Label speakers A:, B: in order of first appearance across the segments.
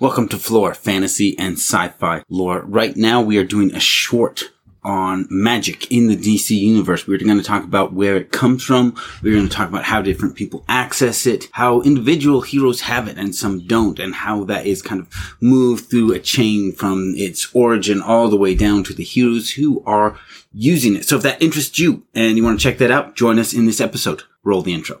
A: Welcome to Flore Fantasy and Sci-Fi Lore. Right now we are doing a short on magic in the DC universe. We're going to talk about where it comes from. We're going to talk about how different people access it, how individual heroes have it and some don't, and how that is kind of moved through a chain from its origin all the way down to the heroes who are using it. So if that interests you and you want to check that out, join us in this episode. Roll the intro.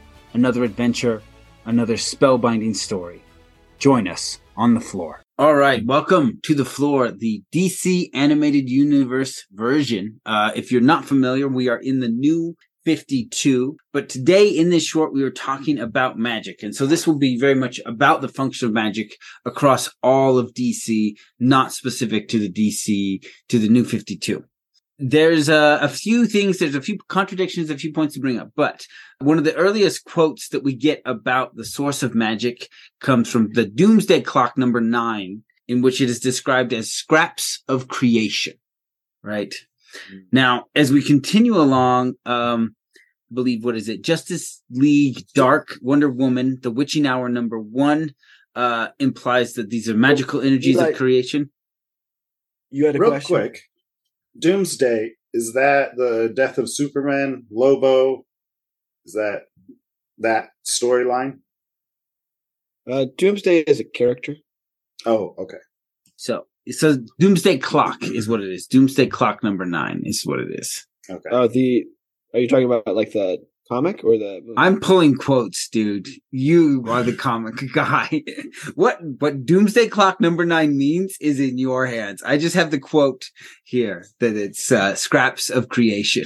B: another adventure, another spellbinding story. Join us on the floor.
A: All right, welcome to the floor, the DC animated universe version. Uh, if you're not familiar, we are in the new 52. But today in this short, we are talking about magic. And so this will be very much about the function of magic across all of DC, not specific to the DC, to the new 52 there's a, a, few things, there's a few contradictions, a few points to bring up, but one of the earliest quotes that we get about the source of magic comes from the Doomsday Clock number nine, in which it is described as scraps of creation, right? Mm-hmm. Now, as we continue along, um, I believe, what is it? Justice League Dark Wonder Woman, the witching hour number one, uh, implies that these are magical energies like, of creation.
C: You had a
D: Real
C: question?
D: quick. Doomsday is that the death of Superman? Lobo is that that storyline?
E: Uh, Doomsday is a character.
D: Oh, okay.
A: So so Doomsday Clock is what it is. Doomsday Clock number nine is what it is.
D: Okay.
E: Uh, the are you talking about like the comic or the?
A: I'm pulling quotes, dude. You are the comic guy. what what Doomsday Clock number nine means is in your hands. I just have the quote here that it's uh, scraps of creation.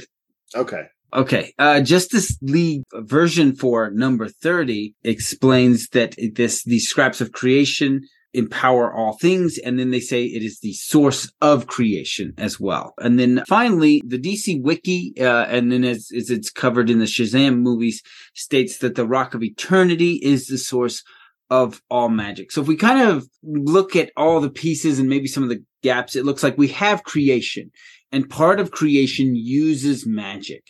D: Okay.
A: Okay. Uh, Justice League version for number 30 explains that this, these scraps of creation empower all things. And then they say it is the source of creation as well. And then finally, the DC Wiki, uh, and then as, as it's covered in the Shazam movies, states that the Rock of Eternity is the source of all magic. So if we kind of look at all the pieces and maybe some of the gaps, it looks like we have creation and part of creation uses magic.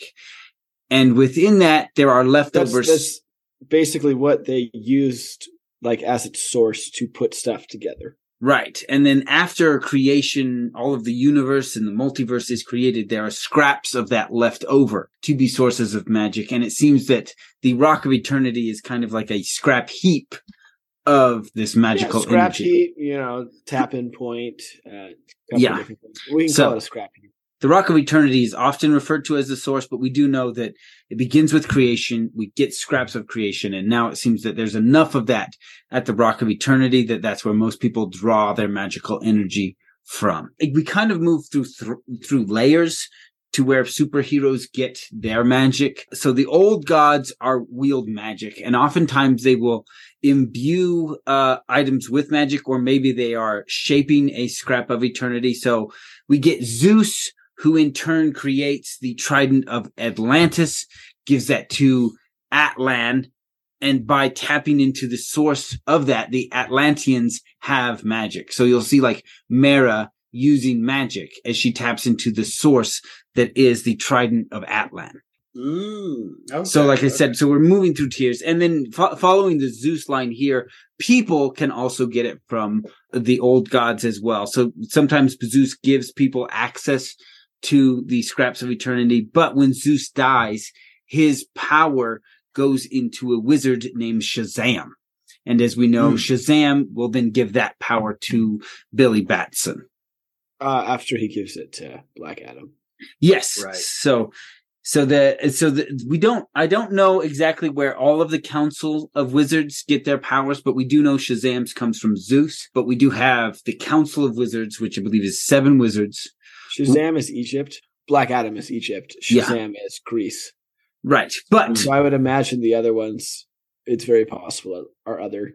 A: And within that, there are leftovers.
E: That's, that's basically what they used like as its source to put stuff together.
A: Right. And then after creation, all of the universe and the multiverse is created, there are scraps of that left over to be sources of magic. And it seems that the Rock of Eternity is kind of like a scrap heap of this magical
E: yeah, scrap
A: energy.
E: heap, you know, tap in point. Uh,
A: yeah.
E: We can
A: So-
E: call it a scrap heap.
A: The Rock of Eternity is often referred to as the source, but we do know that it begins with creation. We get scraps of creation, and now it seems that there's enough of that at the Rock of Eternity that that's where most people draw their magical energy from. We kind of move through through, through layers to where superheroes get their magic. So the old gods are wield magic, and oftentimes they will imbue uh, items with magic, or maybe they are shaping a scrap of eternity. So we get Zeus, who in turn creates the trident of Atlantis, gives that to Atlan. And by tapping into the source of that, the Atlanteans have magic. So you'll see like Mera using magic as she taps into the source that is the trident of Atlan.
E: Mm, okay.
A: So, like I
E: okay.
A: said, so we're moving through tiers, and then fo- following the Zeus line here, people can also get it from the old gods as well. So sometimes Zeus gives people access to the scraps of eternity, but when Zeus dies, his power goes into a wizard named Shazam. And as we know,
E: Hmm.
A: Shazam will then give that power to Billy Batson.
E: uh, after he gives it to Black Adam.
A: Yes.
E: Right.
A: So, so the so the we don't I don't know exactly where all of the council of wizards get their powers, but we do know Shazam's comes from Zeus. But we do have the council of wizards, which I believe is seven wizards.
E: Shazam is Egypt. Black Adam is Egypt.
A: Yeah.
E: Shazam is Greece.
A: Right. But
E: So I would imagine the other ones. It's very possible are other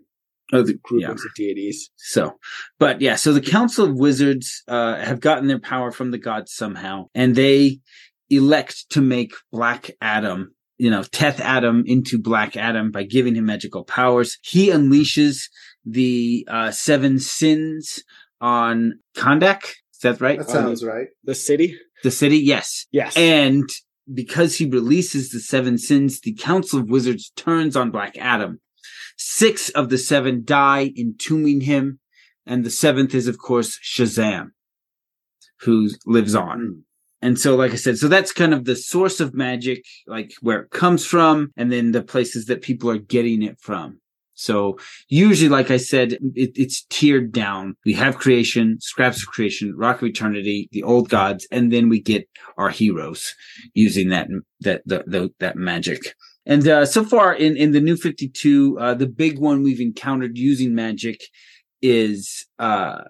A: other the-
E: groupings
A: yeah.
E: of deities.
A: So, but yeah, so the Council of Wizards uh, have gotten their power from the gods somehow, and they elect to make Black Adam, you know, Teth Adam into Black Adam by giving him magical powers. He unleashes the uh, seven sins on Kahndaq. Is that right?
F: That sounds right.
E: The city.
A: The city, yes.
E: Yes.
A: And because he releases the seven sins, the Council of Wizards turns on Black Adam. Six of the seven die, entombing him. And the seventh is, of course, Shazam, who lives on. Hmm. And so, like I said, so that's kind of the source of magic, like where it comes from, and then the places that people are getting it from. So usually, like I said, it, it's tiered down. We have creation, scraps of creation, rock of eternity, the old gods, and then we get our heroes using that that the, the, that magic. And uh, so far in in the new Fifty Two, uh, the big one we've encountered using magic is uh,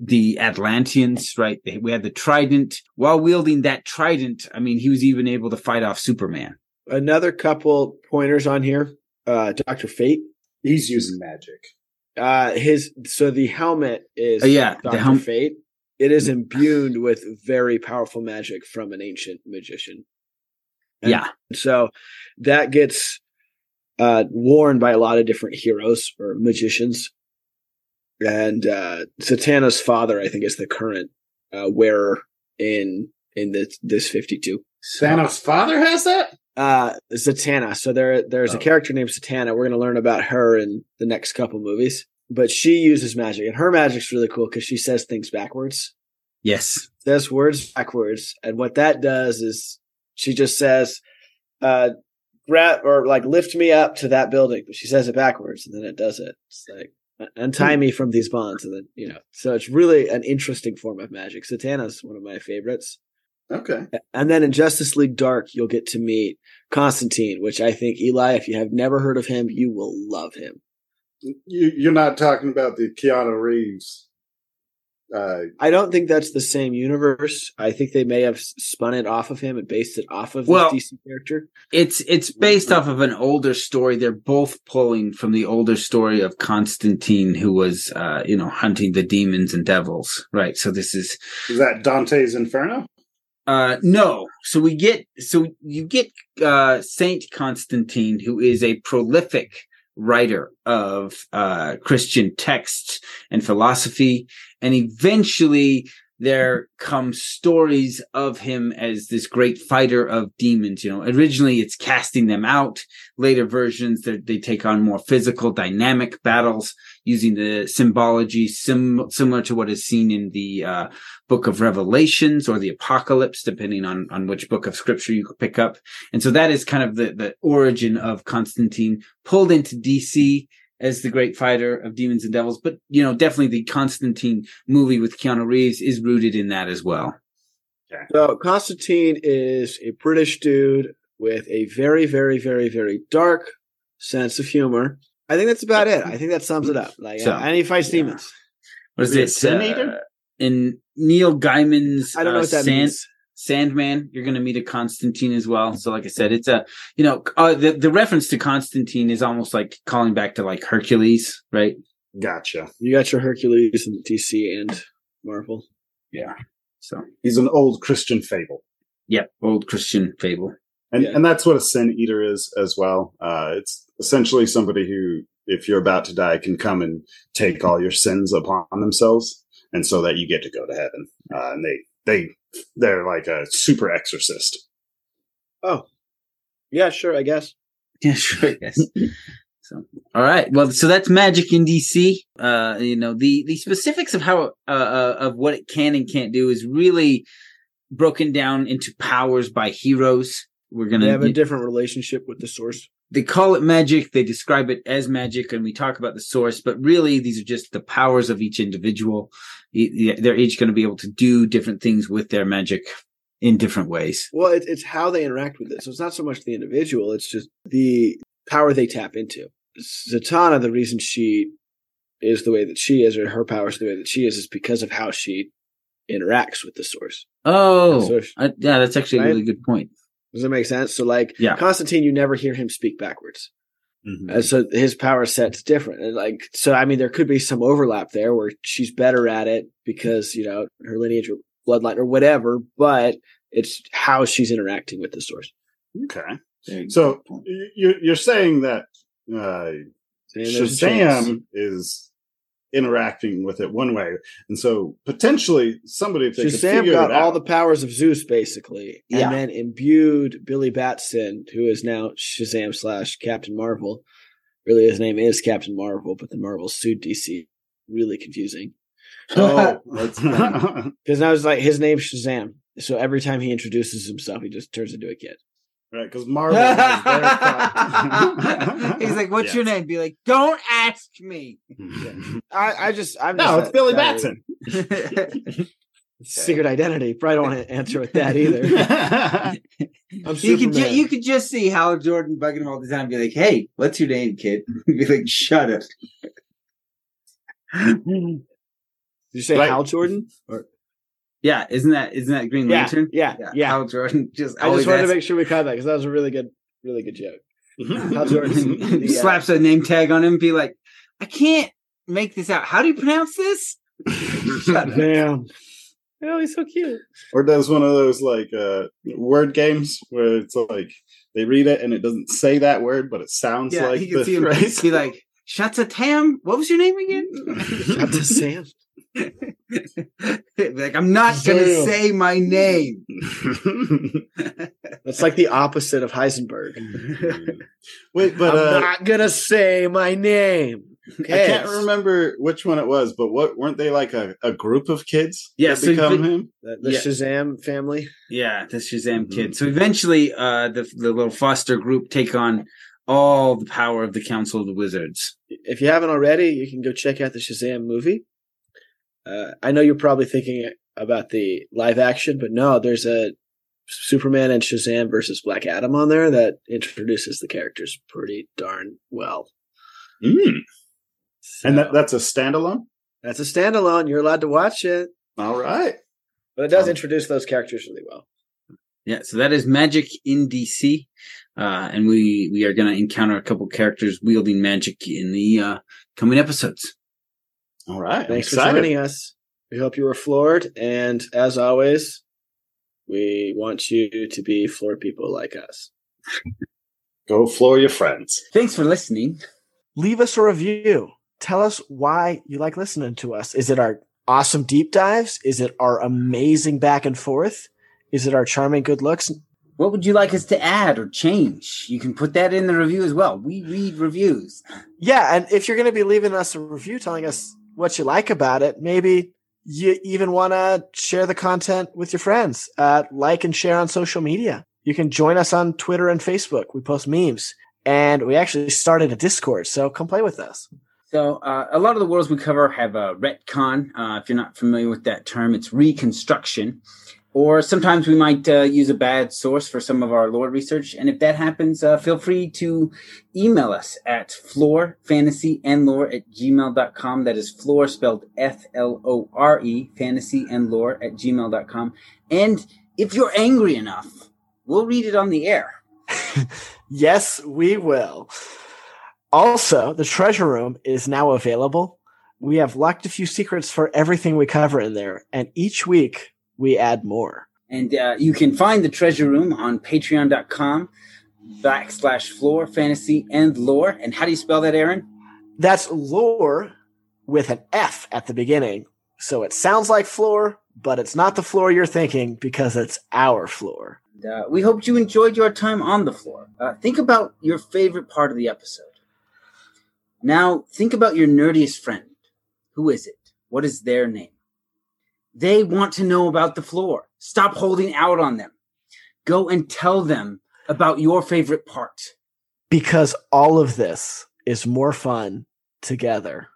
A: the Atlanteans. Right? We had the trident. While wielding that trident, I mean, he was even able to fight off Superman.
E: Another couple pointers on here. Uh, Doctor Fate.
F: He's using magic.
E: Uh, his so the helmet is
A: Uh, yeah, the
E: Doctor Fate. It is imbued with very powerful magic from an ancient magician. And
A: yeah,
E: So that gets uh, worn by a lot of different heroes or magicians. And uh, Zatanna's father, I think, is the current uh, wearer in in this this fifty two.
F: Thanos' father has that?
E: Uh, Zatanna. So there there's a
F: Oh.
E: character named Zatanna. We're going to learn about her in the next couple movies. But she uses magic, and her magic's really cool because she says things backwards
A: yes,
E: says words backwards, and what that does is she just says, uh, grab or like lift me up to that building, but she says it backwards, and then it does it. It's like untie me from these bonds, and then you know. So it's really an interesting form of magic. Zatanna's one of my favorites.
F: Okay.
E: And then in Justice League Dark, you'll get to meet Constantine, which I think Eli, if you have never heard of him, you will love him.
F: You, you're not talking about the Keanu Reeves. Uh,
E: I don't think that's the same universe. I think they may have spun it off of him and based it off of
A: Well-
E: this DC character.
A: it's it's based off of an older story. They're both pulling from the older story of Constantine, who was, uh, you know, hunting the demons and devils. Right. So this is
F: is that Dante's Inferno?
A: Uh, no. So we get, so you get, uh, Saint Constantine, who is a prolific writer of, uh, Christian texts and philosophy. And eventually there come stories of him as this great fighter of demons. You know, originally it's casting them out. Later versions, they they take on more physical, dynamic battles using the symbology sim- similar to what is seen in the, uh, book of revelations or the apocalypse depending on on which book of scripture you pick up. And so that is kind of the the origin of constantine pulled into dc as the great fighter of demons and devils. But you know definitely the constantine movie with keanu reeves is rooted in that as well.
E: So Constantine is a British dude with a very, very, very, very dark sense of humor. I think that's about it. I think that sums it up. Like,
A: So,
E: and he fights
A: yeah.
E: demons.
A: what is
F: Is he a
A: it
F: sin
A: uh, in neil gaiman's
E: I don't know
A: uh,
E: what that
A: Sand-
E: means.
A: Sandman, you're going to meet a Constantine as well. So, like I said, it's a, you know, uh, the, the reference to Constantine is almost like calling back to like Hercules, right?
F: Gotcha.
E: You got your Hercules and DC and Marvel. Yeah.
A: So,
F: He's an old Christian fable.
A: yep, old Christian fable.
F: And,
E: Yeah.
F: and that's what a sin eater is as well. Uh, it's essentially somebody who, if you're about to die, can come and take all your sins upon themselves, and so that you get to go to heaven. Uh, and they they they're like a super exorcist.
E: Oh, Yeah, sure, I guess.
A: Yeah, sure. Yes. so, all right. Well, so that's magic in DC. Uh, you know, the the specifics of how uh, uh of what it can and can't do is really broken down into powers by heroes. We're gonna
E: have a different relationship with the source.
A: they call it magic, they describe it as magic, and we talk about the source, but really these are just the powers of each individual. They're each going to be able to do different things with their magic in different ways.
E: Well, it, it's how they interact with it. So it's not so much the individual; it's just the power they tap into. Zatanna, the reason she is the way that she is, or her powers the way that she is, is because of how she interacts with the source.
A: Oh,
E: So if-
A: I, yeah, that's actually a really good point.
E: Does that make sense? So, like
A: Yeah.
E: Constantine, you never hear him speak backwards.
F: Mhm.
E: And so his power set's different. And like, so I mean, there could be some overlap there where she's better at it because, you know, her lineage or bloodline or whatever, but it's how she's interacting with the source.
F: Okay. So you're you're saying that uh,
E: And there's a chance.
F: Shazam is interacting with it one way, and so potentially somebody if they could
E: Shazam
F: figure
E: got
F: it
E: all
F: out,
E: the powers of Zeus basically, and
A: Yeah.
E: then imbued Billy Batson, who is now Shazam slash Captain Marvel. Really, his name is Captain Marvel, but the Marvel sued DC. Really confusing.
F: oh,
A: That's
E: Because now it's like his name's Shazam. So every time he introduces himself, he just turns into a kid.
F: Right? Because Marvel.
A: He's like, "What's your name?" Be like, "Don't ask me."
E: I, I just, I'm
F: no,
E: just
F: it's
E: that-
F: Billy
E: that-
F: Batson.
E: Secret identity. Probably don't want to answer with that either.
A: You could ju- you could just see Hal Jordan bugging him all the time. Be like, "Hey, what's your name, kid?" be like, "Shut up."
E: Did you say
F: Right.
E: Hal Jordan?
A: Yeah, isn't that isn't that Green
E: Yeah,
A: Lantern?
E: yeah, yeah.
A: Hal Jordan just
E: I
A: always
E: just wanted
A: asks-
E: to make sure we caught that because that was a really good, really good joke. Hal Jordan the,
A: slaps a name tag on him. Be like, "I can't make this out. How do you pronounce this?" Shut.
E: Damn. Oh, he's so cute.
F: or does one of those like uh, word games where it's like they read it and it doesn't say that word, but it sounds
A: Yeah,
F: like
A: he can
F: the
A: see him
F: phrase.
A: be like, "Shatatam." What was your name again?
E: Shut to Sam.
A: Like, I'm not gonna say my name.
E: That's like the opposite of Heisenberg.
F: Wait, but
E: I'm
F: uh,
E: not gonna say my name.
F: I can't remember which one it was, but what weren't they like a, a group of kids
A: Yeah, so
F: become
A: the-
F: him?
E: The, the
A: Yeah.
E: Shazam family.
A: Yeah, the Shazam
F: Mhm.
A: kid. So eventually, uh, the the little foster group take on all the power of the Council of the Wizards.
E: If you haven't already, you can go check out the Shazam movie. Uh, I know you're probably thinking about the live action, but no, there's a Superman and Shazam versus Black Adam on there that introduces the characters pretty darn well.
F: Mm. And that, that's a standalone.
E: that's a standalone. You're allowed to watch it,
F: All right.
E: but it does
F: Um,
E: introduce those characters really well.
A: Yeah, so that is magic in DC, uh, and we we are going to encounter a couple characters wielding magic in the uh, coming episodes.
F: All right.
E: Thanks for
F: excited.
E: joining us. We hope you were floored, and as always, we want you to be floor people like us.
F: Go floor your friends.
A: Thanks for listening.
C: leave us a review. Tell us why you like listening to us. Is it our awesome deep dives? Is it our amazing back and forth? Is it our charming good looks?
A: What would you like us to add or change? You can put that in the review as well. We read reviews.
C: Yeah, and if you're going to be leaving us a review telling us what you like about it, maybe you even want to share the content with your friends. Uh, like and share on social media. You can join us on Twitter and Facebook. We post memes. And we actually started a Discord, so come play with us.
A: So uh, a lot of the worlds we cover have a retcon. Uh, if you're not familiar with that term, it's reconstruction. Or sometimes we might uh, use a bad source for some of our lore research. And if that happens, uh, feel free to email us at floor fantasy and lore at gmail.com. That is floor spelled F L O R E, fantasy and lore at gmail.com. And if you're angry enough, we'll read it on the air.
C: Yes, we will. Also, the treasure room is now available. We have locked a few secrets for everything we cover in there, and each week we add more.
A: And uh, you can find the treasure room on patreon.com backslash floor fantasy and lore. And how do you spell that, Aaron?
C: That's lore with an F at the beginning. So it sounds like floor, but it's not the floor you're thinking because it's our floor.
A: And, uh, we hope you enjoyed your time on the floor. Uh, think about your favorite part of the episode. Now, think about your nerdiest friend. Who is it? What is their name? They want to know about the floor. Stop holding out on them. Go and tell them about your favorite part.
E: Because all of this is more fun together.